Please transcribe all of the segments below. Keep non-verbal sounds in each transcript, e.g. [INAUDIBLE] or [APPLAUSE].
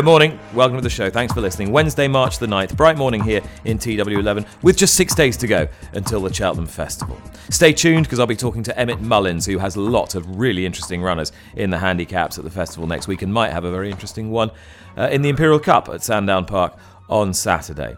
Good morning. Welcome to the show. Thanks for listening. Wednesday, March the 9th, bright morning here in TW11 with just six days to go until the Cheltenham Festival. Stay tuned because I'll be talking to Emmett Mullins, who has lots of really interesting runners in the handicaps at the festival next week and might have a very interesting one uh, in the Imperial Cup at Sandown Park on Saturday.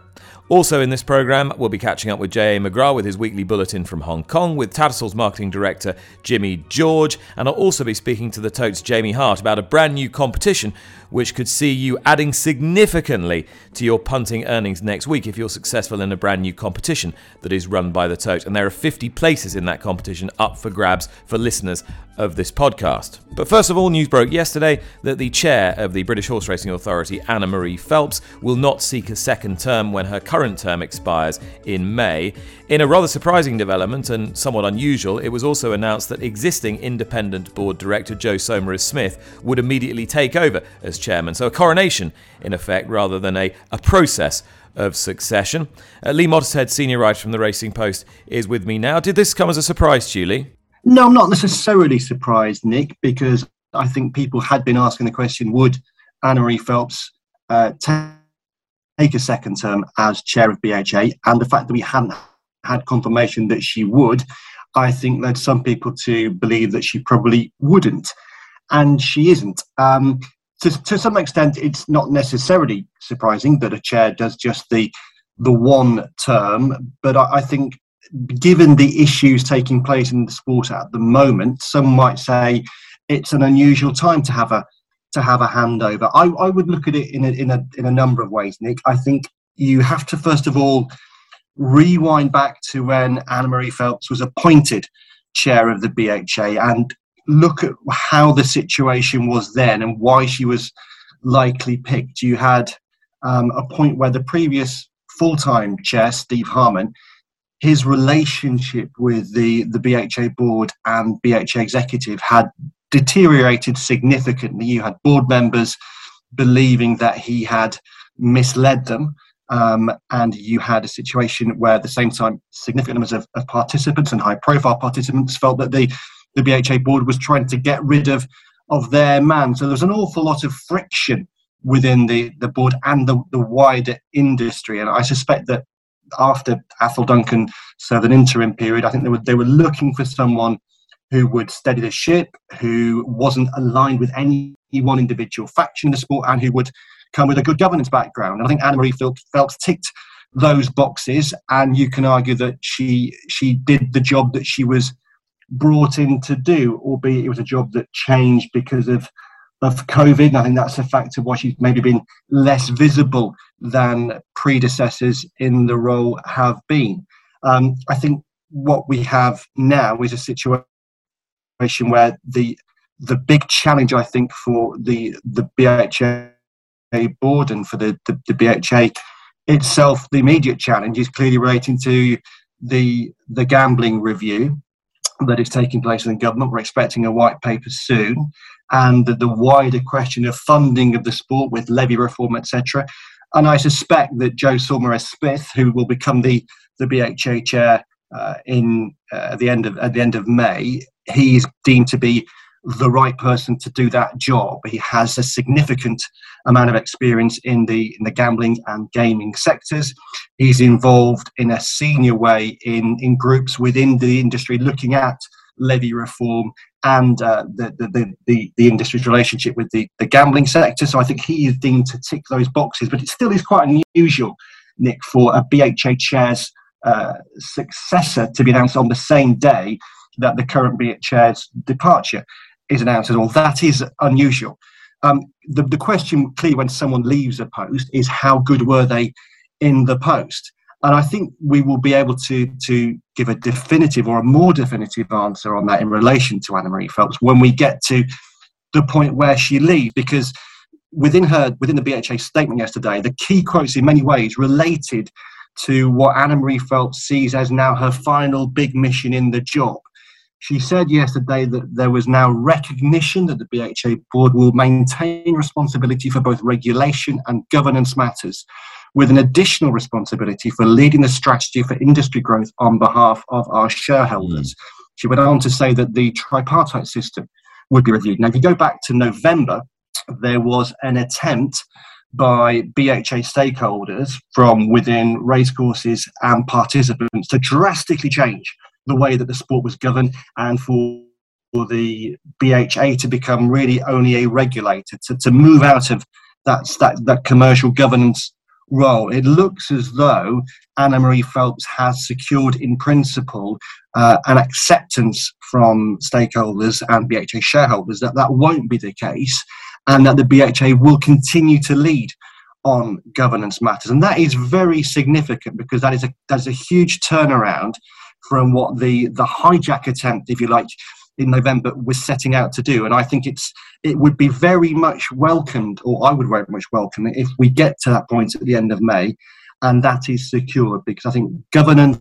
Also in this programme, we'll be catching up with J.A. McGrath with his weekly bulletin from Hong Kong, with Tattersalls marketing director Jimmy George, and I'll also be speaking to the Totes Jamie Hart about a brand new competition which could see you adding significantly to your punting earnings next week if you're successful in a brand new competition that is run by the Tote. And there are 50 places in that competition up for grabs for listeners of this podcast. But first of all, news broke yesterday that the chair of the British Horse Racing Authority, Annamarie Phelps, will not seek a second term when her current term expires in May. In a rather surprising development and somewhat unusual, it was also announced that existing independent board director Joe Saumarez Smith would immediately take over as chairman. So a coronation, in effect, rather than a, a process of succession. Uh, Lee Mottershead, senior writer from the Racing Post, is with me now. Did this come as a surprise to you, Lee? No, I'm not necessarily surprised, Nick, because I think people had been asking the question would Annamarie Phelps uh, take a second term as chair of BHA? And the fact that we hadn't had confirmation that she would, I think led some people to believe that she probably wouldn't. And she isn't. Um, to, to some extent, it's not necessarily surprising that a chair does just the the one term, but I, I think given the issues taking place in the sport at the moment, some might say it's an unusual time to have a to have a handover. I, I would look at it in a, in a in a number of ways, Nick. I think you have to first of all rewind back to when Annamarie Phelps was appointed chair of the BHA and look at how the situation was then and why she was likely picked. You had um, a point where the previous full time chair, Steve Harman, his relationship with the, the BHA board and BHA executive had deteriorated significantly. You had board members believing that he had misled them. Um, and you had a situation where, at the same time, significant numbers of, of participants and high profile participants felt that the the BHA board was trying to get rid of of their man. So there was an awful lot of friction within the, the board and the, the wider industry. And I suspect that after Athol Duncan served an interim period, I think they were they were looking for someone who would steady the ship, who wasn't aligned with any one individual faction in the sport, and who would come with a good governance background. And I think Annamarie Phelps ticked those boxes, and you can argue that she she did the job that she was brought in to do, albeit it was a job that changed because of of COVID. And I think that's a factor why she's maybe been less visible than predecessors in the role have been. Um, I think what we have now is a situation where the the big challenge I think for the the BHA board and for the, the, the BHA itself, the immediate challenge is clearly relating to the the gambling review that is taking place in government. We're expecting a white paper soon, and the, the wider question of funding of the sport with levy reform, etc. And I suspect that Joe Saumarez Smith, who will become the the BHA chair uh, in uh, at the end of at the end of May, he's deemed to be the right person to do that job. He has a significant amount of experience in the in the gambling and gaming sectors. He's involved in a senior way in in groups within the industry looking at levy reform and uh, the, the, the, the, industry's relationship with the, the gambling sector. So I think he is deemed to tick those boxes, but it still is quite unusual, Nick, for a BHA chair's uh, successor to be announced on the same day that the current BHA chair's departure is announced at all. That is unusual. Um, the, the question clearly when someone leaves a post is how good were they in the post? And I think we will be able to, to give a definitive or a more definitive answer on that in relation to Annamarie Phelps when we get to the point where she leaves, because within her within the BHA statement yesterday, the key quotes in many ways related to what Annamarie Phelps sees as now her final big mission in the job. She said yesterday that there was now recognition that the BHA board will maintain responsibility for both regulation and governance matters, with an additional responsibility for leading the strategy for industry growth on behalf of our shareholders. Mm. She went on to say that the tripartite system would be reviewed. Now, if you go back to November, there was an attempt by BHA stakeholders from within racecourses and participants to drastically change the way that the sport was governed and for the BHA to become really only a regulator, to, to move out of that, that, that commercial governance role. It looks as though Annamarie Phelps has secured, in principle, uh, an acceptance from stakeholders and BHA shareholders that that won't be the case and that the BHA will continue to lead on governance matters. And that is very significant because that is a, that is a huge turnaround from what the, the hijack attempt, if you like, in November was setting out to do. And I think it's it would be very much welcomed, or I would very much welcome it, if we get to that point at the end of May, and that is secured because I think governance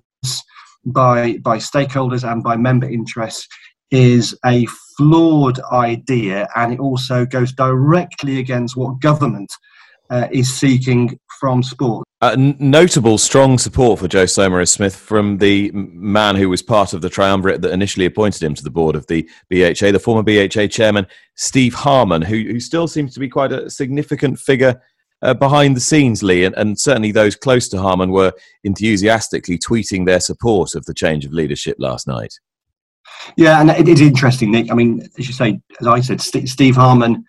by by stakeholders and by member interests is a flawed idea, and it also goes directly against what government uh, is seeking from sport. Uh, notable strong support for Joe Saumarez Smith from the man who was part of the triumvirate that initially appointed him to the board of the BHA, the former BHA chairman, Steve Harman, who, who still seems to be quite a significant figure uh, behind the scenes, Lee. And, and, certainly those close to Harman were enthusiastically tweeting their support of the change of leadership last night. Yeah, and it is interesting, Nick. I mean, as you say, as I said, St- Steve Harman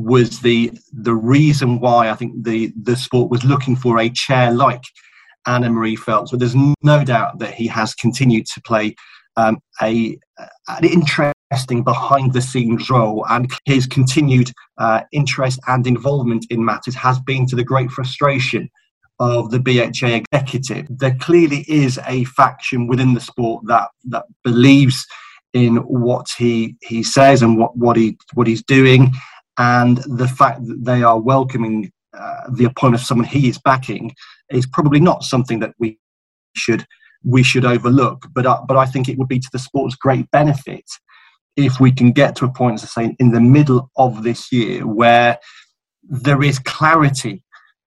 was the the reason why I think the the sport was looking for a chair like Annamarie Phelps. But there's no doubt that he has continued to play um, a an interesting behind the scenes role, and his continued uh, interest and involvement in matters has been to the great frustration of the BHA executive. There clearly is a faction within the sport that that believes in what he he says and what what he what he's doing, and the fact that they are welcoming uh, the appointment of someone he is backing is probably not something that we should we should overlook. But uh, but I think it would be to the sport's great benefit if we can get to a point, as I say, in the middle of this year where there is clarity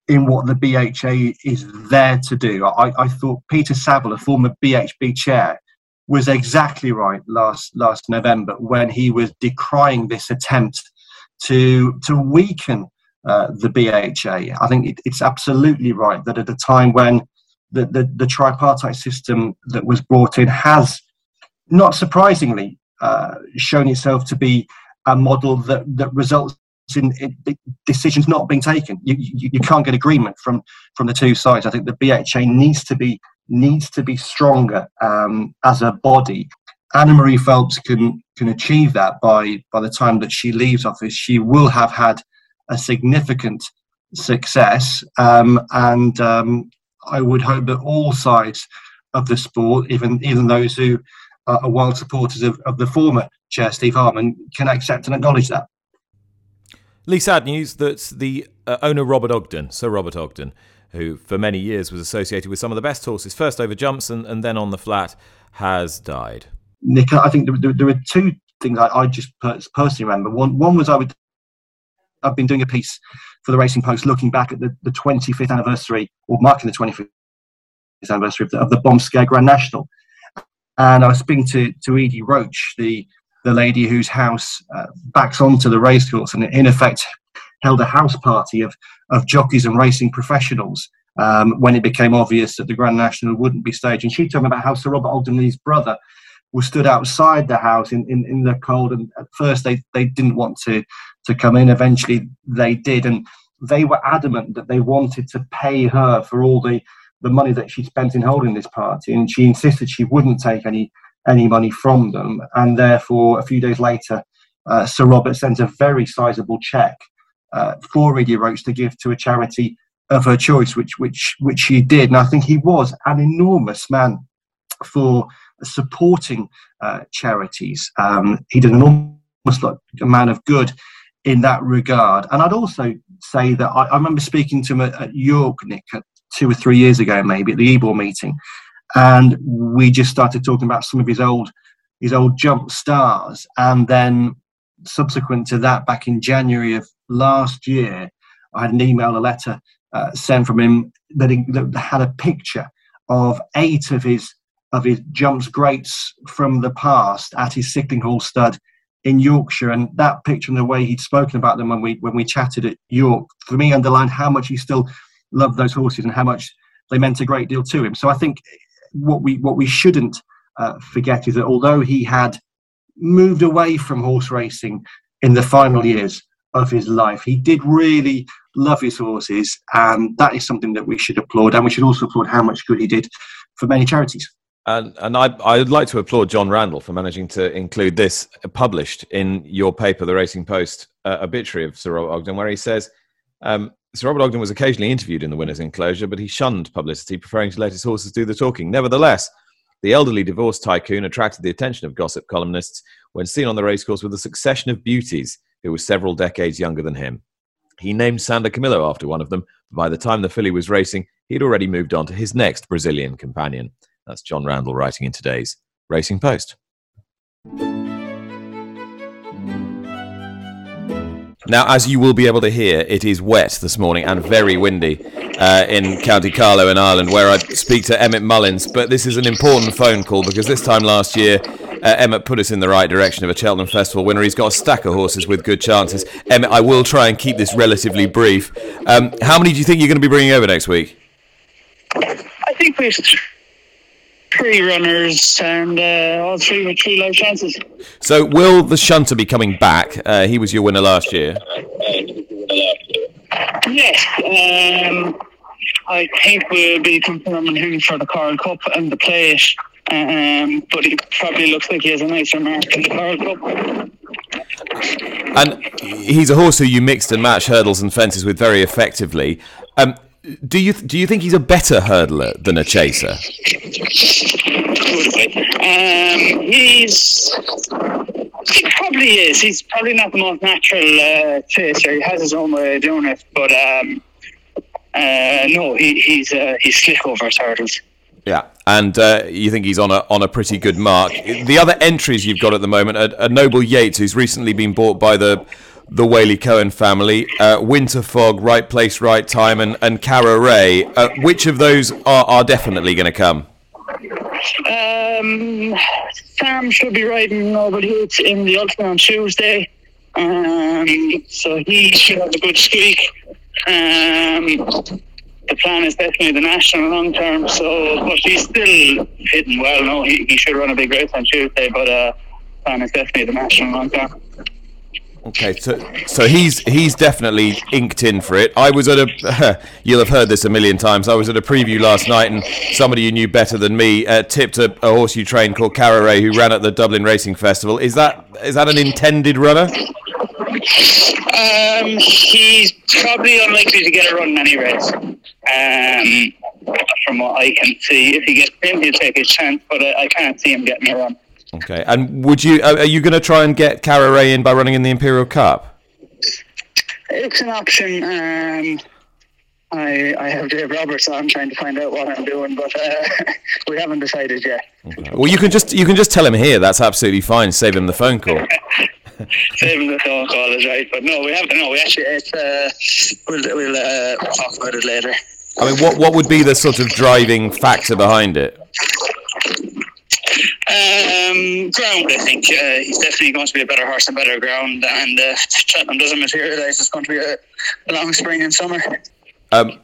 in what the BHA is there to do. I, I thought Peter Savill, a former BHB chair, was exactly right last last November when he was decrying this attempt to to weaken uh, the BHA. I think it, it's absolutely right that at a time when the, the, the, tripartite system that was brought in has, not surprisingly, uh, shown itself to be a model that, that results in, decisions not being taken. You, you, you, can't get agreement from, from the two sides. I think the BHA needs to be needs to be stronger um, as a body. Annamarie Phelps can can achieve that by by the time that she leaves office. She will have had a significant success, um, and um, I would hope that all sides of the sport, even even those who are wild supporters of, of the former chair Steve Harman, can accept and acknowledge that. Lee, sad news that the uh, owner Robert Ogden, Sir Robert Ogden, who for many years was associated with some of the best horses, first over jumps and, and then on the flat, has died. Nick, I think there, there, are two things I, I just personally remember. One, one was I would I've been doing a piece for the Racing Post looking back at the, the 25th anniversary or marking the 25th anniversary of the, of the Bomb Scare Grand National. And I was speaking to, to Edie Roach, the, the lady whose house uh, backs onto the racecourse and in effect held a house party of, of jockeys and racing professionals um, when it became obvious that the Grand National wouldn't be staged. And she told me about how Sir Robert his brother were stood outside the house in, in, in the cold. And at first they, they didn't want to, to come in. Eventually they did. And they were adamant that they wanted to pay her for all the, the money that she spent in holding this party. And she insisted she wouldn't take any, any money from them. And therefore, a few days later, uh, Sir Robert sent a very sizable cheque uh, for Edie Roach to give to a charity of her choice, which which which she did. And I think he was an enormous man for supporting uh, charities. Um, he did an enormous like a man of good in that regard. And I'd also say that I, I remember speaking to him at, at York, Nick, two or three years ago, maybe at the Ebor meeting, and we just started talking about some of his old his old jump stars, and then subsequent to that, back in January of last year, I had an email, a letter uh, sent from him that, he, that had a picture of eight of his of his jumps greats from the past at his Sickling Hall stud in Yorkshire, and that picture and the way he'd spoken about them when we when we chatted at York, for me, underlined how much he still loved those horses and how much they meant a great deal to him. So I think what we what we shouldn't uh, forget is that although he had moved away from horse racing in the final years of his life, he did really love his horses, and that is something that we should applaud. And we should also applaud how much good he did for many charities. And, and I, I'd like to applaud John Randall for managing to include this published in your paper, The Racing Post, uh, obituary of Sir Robert Ogden, where he says um, Sir Robert Ogden was occasionally interviewed in the winner's enclosure, but he shunned publicity, preferring to let his horses do the talking. Nevertheless, the elderly divorced tycoon attracted the attention of gossip columnists when seen on the racecourse with a succession of beauties who were several decades younger than him. He named Sanda Camillo after one of them, but by the time the filly was racing, he'd already moved on to his next Brazilian companion. That's John Randall writing in today's Racing Post. Now, as you will be able to hear, it is wet this morning and very windy uh, in County Carlow in Ireland, where I speak to Emmett Mullins. But this is an important phone call because this time last year, uh, Emmett put us in the right direction of a Cheltenham Festival winner. He's got a stack of horses with good chances. Emmett, I will try and keep this relatively brief. Um, how many do you think you're going to be bringing over next week? I think we three runners and uh, all three with three live chances. So, will the shunter be coming back? Uh, he was your winner last year. Yes, um, I think we'll be confirming him for the Coral Cup and the plate. Um, but he probably looks like he has a nicer mark in the Coral Cup. And he's a horse who you mixed and matched hurdles and fences with very effectively. Um, do you do you think he's a better hurdler than a chaser? Um, he's he probably is. He's probably not the most natural uh, chaser. He has his own way of doing it, but um, uh, no, he, he's uh, he's slick over his hurdles. Yeah, and uh, you think he's on a on a pretty good mark. The other entries you've got at the moment are, are Noble Yeats, who's recently been bought by the the Waley-Cohen family, uh, Winter Fog, Right Place, Right Time, and, and Cara Ray. Uh, which of those are, are definitely going to come? Um, Sam should be riding Noble Yeats in the Ultima on Tuesday. Um, so he should have a good streak. Um, the plan is definitely the national long term. So, but he's still hitting well. No, he, he should run a big race on Tuesday. But uh, plan is definitely the national long term. Okay, so so he's he's definitely inked in for it. I was at a [LAUGHS] you'll have heard this a million times. I was at a preview last night, and somebody you knew better than me uh, tipped a, a, horse you trained called caraway who ran at the Dublin Racing Festival. Is that is that an intended runner? Um, he's probably unlikely to get a run in any race. Um, from what I can see, if he gets in, he'll take his chance, but I, I can't see him getting a run. Okay, and would you are you going to try and get Cara Ray in by running in the Imperial Cup? It's an option. Um, I I have Dave Roberts, so I'm trying to find out what I'm doing, but uh, [LAUGHS] we haven't decided yet. Okay. Well, you can just you can just tell him here. That's absolutely fine. Save him the phone call. [LAUGHS] Save him the phone call is right, but no, we haven't. No, we actually it's uh, we'll we'll uh, talk about it later. I mean, what what would be the sort of driving factor behind it? Um, ground, I think. Uh, he's definitely going to be a better horse and better ground. And uh, Cheltenham doesn't materialise. It's going to be a, a long spring and summer. Um,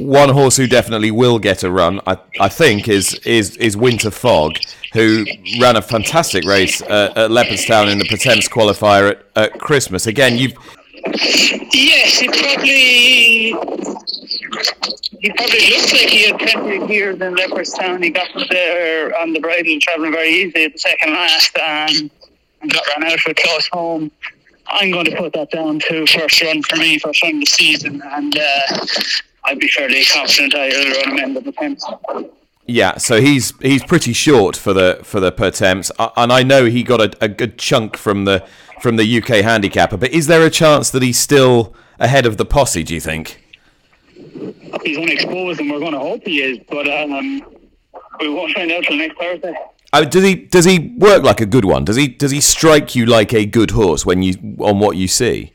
one horse who definitely will get a run, I, I think, is, is is Winter Fog, who ran a fantastic race uh, at Leopardstown in the Pertemps qualifier at, at Christmas. Again, you've Yes, he probably he probably looks like he had of gears in Leopardstown. He got there on the bridle, travelling very easy at the second last, and, got run out for close home. I'm going to put that down to first run for me, first run of the season, and uh, I'd be fairly confident I'll run him in the Pertemps. Yeah, so he's he's pretty short for the for the Pertemps, and I know he got a, a good chunk from the from the UK handicapper. But is there a chance that he's still ahead of the posse? Do you think? He's unexposed, and we're going to hope he is. But um, we won't find out till next Thursday. Uh, does he does he work like a good one? Does he does he strike you like a good horse when you on what you see?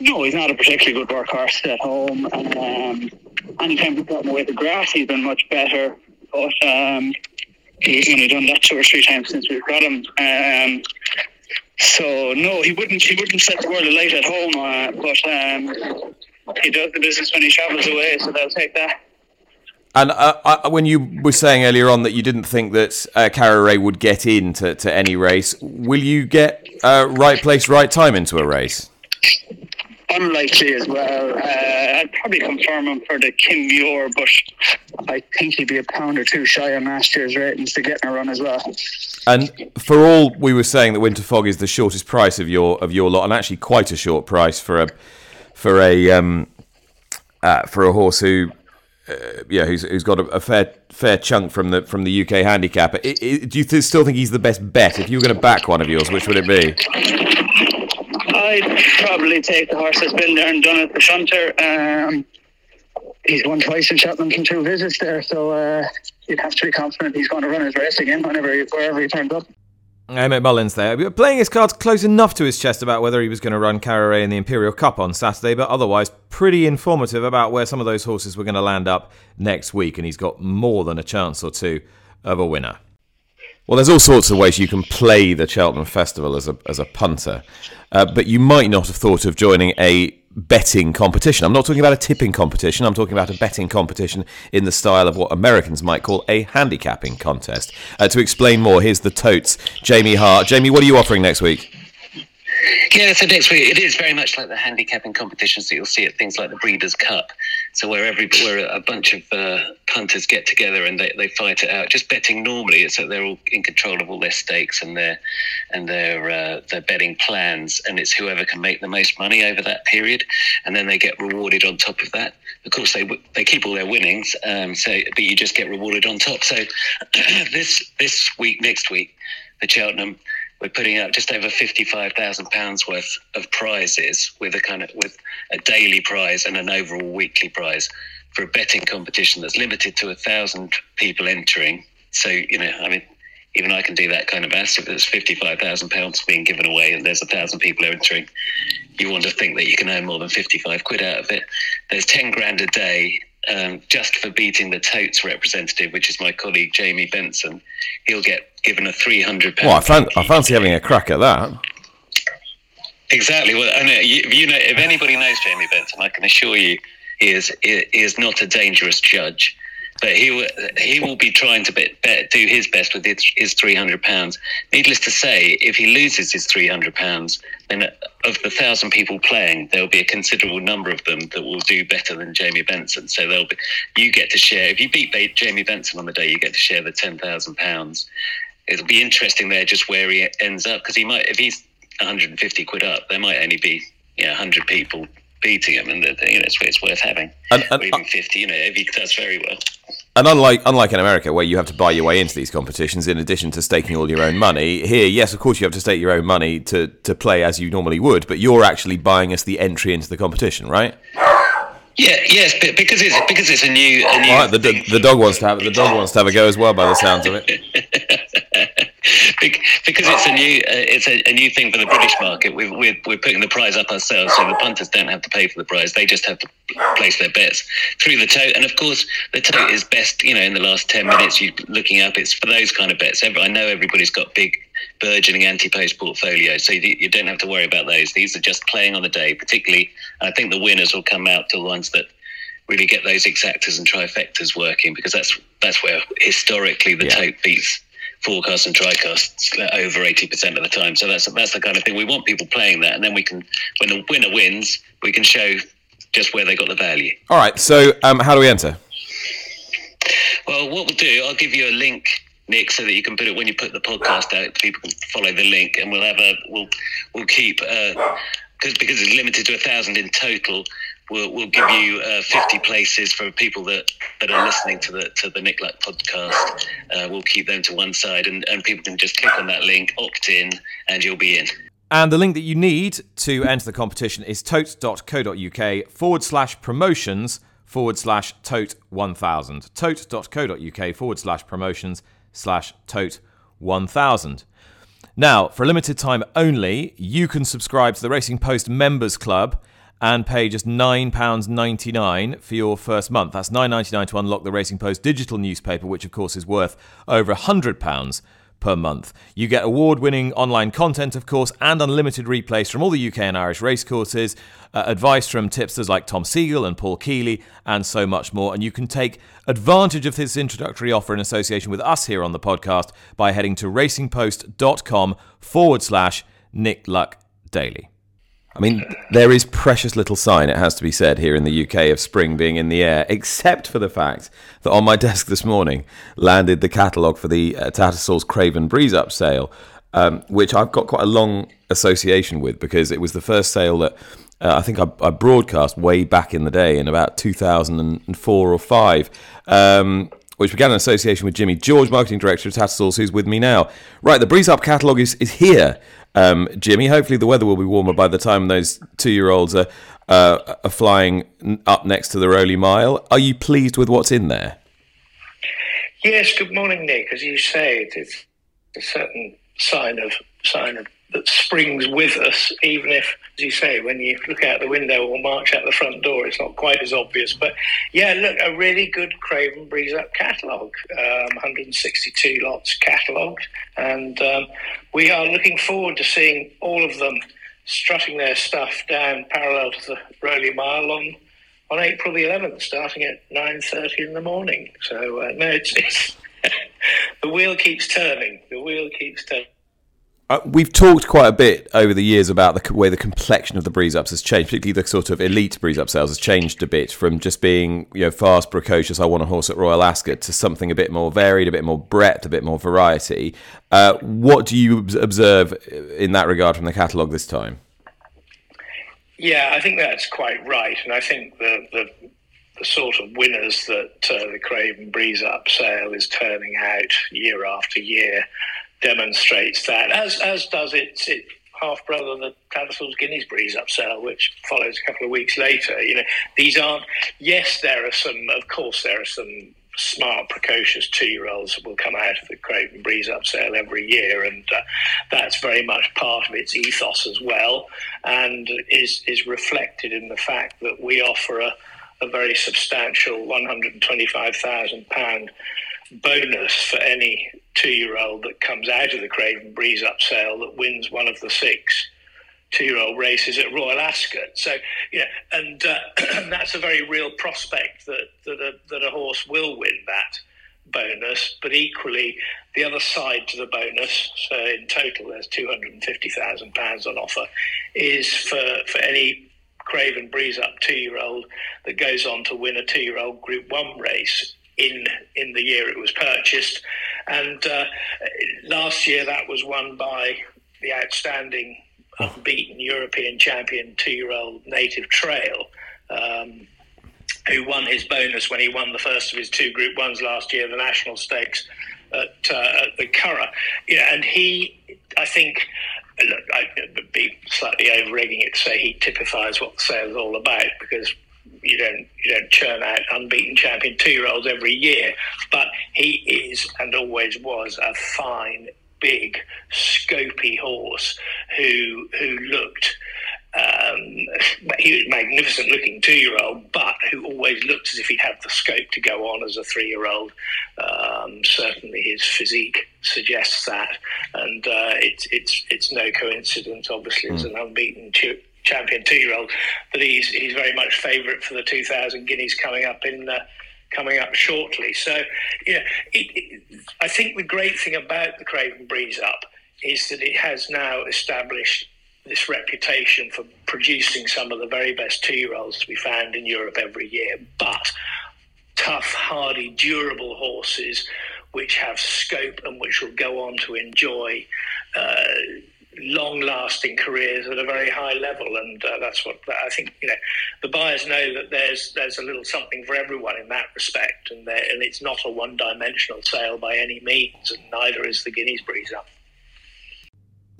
No, he's not a particularly good workhorse at home. Um, anytime we got him away the grass, he's been much better. But um, he's only done that two or three times since we've got him. Um, so no, he wouldn't. He wouldn't set the world alight at home. Uh, but um, he does the business when he travels away, so they'll take that. And uh, uh, when you were saying earlier on that you didn't think that uh, Ray would get into to any race, will you get uh, right place, right time into a race? Unlikely as well. Uh, I'd probably confirm him for the Kim Muir, but I think he'd be a pound or two shy on last year's ratings to get in a run as well. And for all we were saying that Winter Fog is the shortest price of your of your lot, and actually quite a short price for a for a um, uh, for a horse who uh, yeah, who's, who's got a, a, fair fair chunk from the from the UK handicapper. do you th- still think he's the best bet? If you were going to back one of yours, which would it be? I'd probably take the horse that's been there and done it, the Shunter. Um, he's won twice in Cheltenham from two visits there, so uh, you'd have to be confident he's going to run his race again whenever wherever he turns up. Emmett Mullins there, playing his cards close enough to his chest about whether he was going to run Carreret in the Imperial Cup on Saturday, but otherwise pretty informative about where some of those horses were going to land up next week, and he's got more than a chance or two of a winner. Well, there's all sorts of ways you can play the Cheltenham Festival as a as a punter, uh, but you might not have thought of joining a betting competition. I'm not talking about a tipping competition. I'm talking about a betting competition in the style of what Americans might call a handicapping contest. Uh, to explain more, here's the totes, Jamie Hart. Jamie, what are you offering next week? Yeah, so next week it is very much like the handicapping competitions that you'll see at things like the Breeders' Cup. So where every where a bunch of uh, punters get together and they, they fight it out. Just betting normally, it's that they're all in control of all their stakes and their and their uh, their betting plans, and it's whoever can make the most money over that period, and then they get rewarded on top of that. Of course, they they keep all their winnings, um, so but you just get rewarded on top. So [CLEARS THROAT] this this week, next week, the Cheltenham we're putting out just over fifty-five thousand pounds worth of prizes with a kind of with a daily prize and an overall weekly prize for a betting competition that's limited to a thousand people entering. So you know, I mean, even I can do that kind of maths. If there's fifty-five thousand pounds being given away and there's a thousand people entering, you want to think that you can earn more than fifty-five quid out of it. There's ten grand a day um, just for beating the totes representative, which is my colleague Jamie Benson. He'll get given a three hundred pound. Well, I, fan- I fancy having a crack at that. Exactly. Well, and you, you know, if anybody knows Jamie Benson, I can assure you, he is he is not a dangerous judge but he will he will be trying to do his best with his, his three hundred pounds. Needless to say, if he loses his three hundred pounds, then of the thousand people playing, there will be a considerable number of them that will do better than Jamie Benson. So they'll be you get to share. If you beat Jamie Benson on the day, you get to share the ten thousand pounds. It'll be interesting there just where he ends up because he might if he's one hundred and fifty quid up, there might only be yeah hundred people beating him, and the, you know, it's, it's worth having. And, and, or even fifty, you know, if he does very well. And unlike unlike in America, where you have to buy your way into these competitions, in addition to staking all your own money, here, yes, of course, you have to stake your own money to to play as you normally would, but you're actually buying us the entry into the competition, right? Yeah, yes, but because it's because it's a new. A new right, the, the, the dog wants to have the dog wants to have a go as well, by the sounds of it. [LAUGHS] [LAUGHS] because it's a new uh, it's a, a, new thing for the British market. We're, we're, we're putting the prize up ourselves, so the punters don't have to pay for the prize. They just have to place their bets through the tote. And of course, the tote is best. You know, in the last ten minutes, you looking up. It's for those kind of bets. I know everybody's got big burgeoning anti-post portfolios, so you, you don't have to worry about those. These are just playing on the day. Particularly, I think the winners will come out to the ones that really get those exactas and trifectas working because that's that's where historically the yeah. tote beats forecasts and tricasts over 80% of the time. So that's that's the kind of thing we want people playing that, and then we can, when the winner wins, we can show just where they got the value. All right. So um, how do we enter? Well, what we'll do, I'll give you a link, Nick, so that you can put it when you put the podcast out. People can follow the link, and we'll have a we'll we'll keep. Uh, because because it's limited to a thousand in total, we'll, we'll give you uh, 50 places for people that, that are listening to the to the Nick Luck podcast. Uh, we'll keep them to one side, and, and people can just click on that link, opt in, and you'll be in. And the link that you need to enter the competition is tote.co.uk forward slash promotions forward slash tote 1000. Tote.co.uk forward slash promotions slash tote 1000. Now, for a limited time only, you can subscribe to the Racing Post Members Club and pay just £9.99 for your first month. That's £9.99 to unlock the Racing Post digital newspaper, which of course is worth over £100 per month. You get award winning online content, of course, and unlimited replays from all the UK and Irish racecourses, uh, advice from tipsters like Tom Segal and Paul Kealy, and so much more. And you can take advantage of this introductory offer in association with us here on the podcast by heading to racingpost.com forward slash Nick Luck Daily. I mean, there is precious little sign, it has to be said, here in the UK of spring being in the air, except for the fact that on my [LAUGHS] desk this morning landed the catalogue for the uh, Tattersalls Craven Breeze Up sale, um, which I've got quite a long association with because it was the first sale that uh, I think I, I, broadcast way back in the day in about 2004 or 5. Um, which began an association with Jimmy George, marketing director of Tattersalls, who's with me now. Right, the Breeze Up catalogue is, is here um, Jimmy. Hopefully, the weather will be warmer by the time those two-year-olds are, uh, are flying up next to the Rowley Mile. Are you pleased with what's in there? Yes. Good morning, Nick. As you say, it's a certain sign of sign of that springs with us, even if, as you say, when you look out the window or march out the front door, it's not quite as obvious. But yeah, look, a really good Craven Breeze Up catalogue, um, 162 lots catalogued, and um, we are looking forward to seeing all of them strutting their stuff down parallel to the Rowley Mile on on April the 11th, starting at 9:30 in the morning. So uh, no, it's, it's [LAUGHS] the wheel keeps turning. The wheel keeps turning. Uh, we've talked quite a bit over the years about the way the complexion of the breeze ups has changed, particularly the sort of elite breeze up sales has changed a bit from just being you know fast, precocious. I want a horse at Royal Ascot to something a bit more varied, a bit more breadth, a bit more variety. Uh, what do you observe in that regard from the catalogue this time? Yeah, I think that's quite right, and I think the the, the sort of winners that uh, the Craven Breeze Up sale is turning out year after year demonstrates that, as as does its, its half brother, the Tattersalls Guineas Breeze up sale, which follows a couple of weeks later. You know, these aren't. Yes, there are some. Of course, there are some smart, precocious two-year-olds that will come out of the Craven Breeze up sale every year, and uh, that's very much part of its ethos as well, and is is reflected in the fact that we offer a, a very substantial one hundred and twenty-five thousand pound bonus for any two year old that comes out of the Craven Breeze up sale that wins one of the six two year old races at Royal Ascot. So, yeah, and uh, [CLEARS THROAT] that's a very real prospect that, that, a, that a horse will win that bonus. But equally, the other side to the bonus, so in total there's £250,000 on offer, is for, for any Craven Breeze up two year old that goes on to win a two year old Group 1 race in in the year it was purchased. And uh, last year that was won by the outstanding unbeaten European champion two-year-old Native Trail. Um, who won his bonus when he won the first of his two Group Ones last year, the National Stakes at, uh, at the Curragh. You know, and he, I think, look, I'd be slightly over egging it to say he typifies what the sale is all about because you don't you don't churn out unbeaten champion two year olds every year, but he is and always was a fine, big, scopy horse who who looked. Um, [LAUGHS] he was magnificent looking two year old, but who always looked as if he'd have the scope to go on as a three year old. Um, certainly, his physique suggests that, and uh, it's it's it's no coincidence. Obviously, mm. as an unbeaten two year old, but he's he's very much favourite for the 2,000 guineas coming up in. Uh, coming up shortly. So, yeah, it, it, I think the great thing about the Craven Breeze Up is that it has now established this reputation for producing some of the very best two year olds to be found in Europe every year. But tough, hardy, durable horses which have scope and which will go on to enjoy. Uh, long-lasting careers at a very high level, and uh, that's what I think. You know, the buyers know that there's there's a little something for everyone in that respect, and and it's not a one-dimensional sale by any means, and neither is the Guineas Breeze up.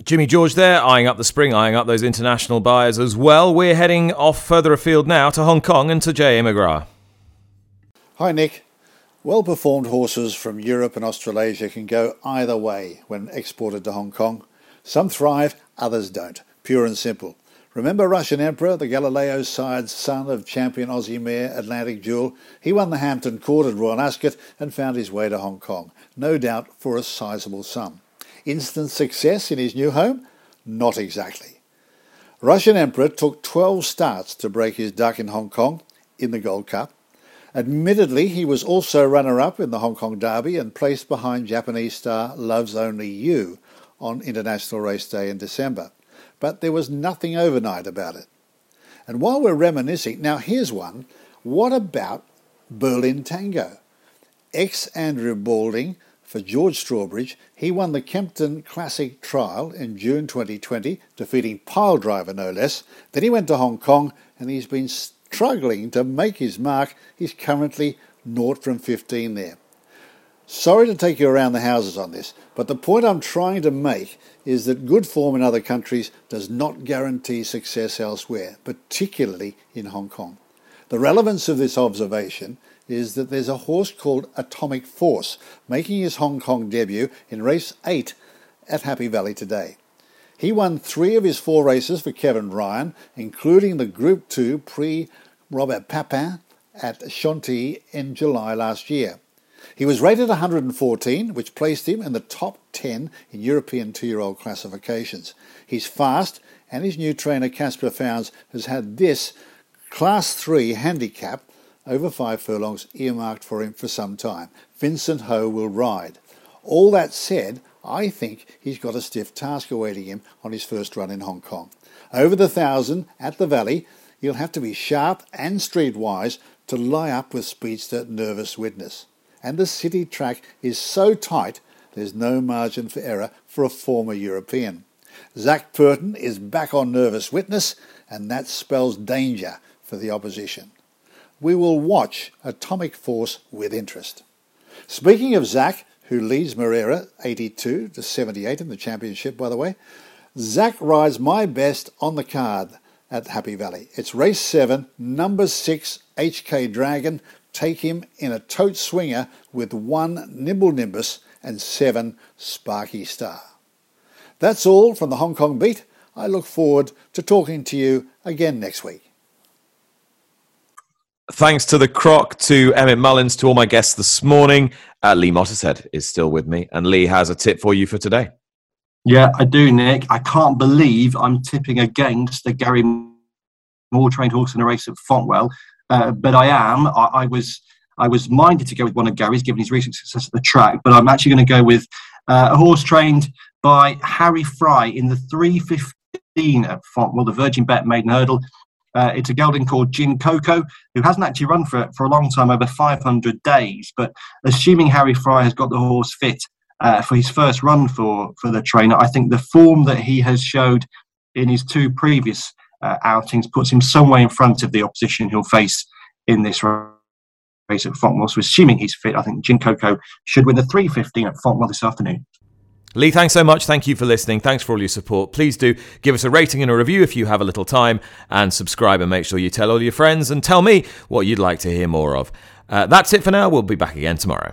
Jimmy George there, eyeing up the spring, eyeing up those international buyers as well. We're heading off further afield now to Hong Kong and to J.A. McGrath. Hi, Nick. Well performed horses from Europe and Australasia can go either way when exported to Hong Kong. Some thrive, others don't. Pure and simple. Remember Russian Emperor, the Galileo side's son of champion Aussie mare Atlantic Jewel? He won the Hampton Court at Royal Ascot and found his way to Hong Kong, no doubt for a sizable sum. Instant success in his new home? Not exactly. Russian Emperor took 12 starts to break his duck in Hong Kong in the Gold Cup. Admittedly, he was also runner up in the Hong Kong Derby and placed behind Japanese star Loves Only You on International Race Day in December but there was nothing overnight about it. And while we're reminiscing, now here's one. What about Berlin Tango? Ex Andrew Balding for George Strawbridge, he won the Kempton Classic Trial in June 2020, defeating Piledriver no less. Then he went to Hong Kong and he's been struggling to make his mark. He's currently 0 from 15 there. Sorry to take you around the houses on this, but the point I'm trying to make is that good form in other countries does not guarantee success elsewhere, particularly in Hong Kong. The relevance of this observation is that there's a horse called Atomic Force making his Hong Kong debut in race 8 at Happy Valley today. He won three of his four races for Kevin Ryan, including the Group 2 Prix Robert Papin at Chantilly in July last year. He was rated 114, which placed him in the top 10 in European two year old classifications. He's fast, and his new trainer Casper Fownes has had this Class 3 handicap over five furlongs earmarked for him for some time. Vincent Ho will ride. All that said, I think he's got a stiff task awaiting him on his first run in Hong Kong. Over the thousand at the Valley, he'll have to be sharp and streetwise to lie up with speedster Nervous Witness and the city track is so tight there's no margin for error for a former European. Zach Purton is back on nervous witness, and that spells danger for the opposition. We will watch Atomic Force with interest. Speaking of Zach, who leads Moreira 82 to 78 in the championship, by the way, Zach rides my best on the card at Happy Valley. It's race 7, number 6, HK Dragon, take him in a tote swinger with one Nimble Nimbus and seven Sparky Star. That's all from the Hong Kong beat. I look forward to talking to you again next week. Thanks to the croc, to Emmett Mullins, to all my guests this morning. Uh, Lee Mottershead is still with me, and Lee has a tip for you for today. Yeah, I do, Nick. I can't believe I'm tipping against the Gary Moore trained horse in a race at Fontwell. Uh, but I am. I, I, was I was minded to go with one of Gary's, given his recent success at the track. But I'm actually going to go with uh, a horse trained by Harry Fry in the 315 at Fontwell, the Virgin Bet Maiden Hurdle. Uh, it's a gelding called Gin Coco, who hasn't actually run for for a long time, over 500 days. But assuming Harry Fry has got the horse fit uh, for his first run for for the trainer, I think the form that he has showed in his two previous outings puts him some way in front of the opposition he'll face in this race at Fontwell. So, assuming he's fit, I think Gin Coco should win the 315 at Fontwell this afternoon. Lee, thanks so much. Thank you for listening. Thanks for all your support. Please do give us a rating and a review if you have a little time, and subscribe and make sure you tell all your friends and tell me what you'd like to hear more of. Uh, that's it for now. We'll be back again tomorrow.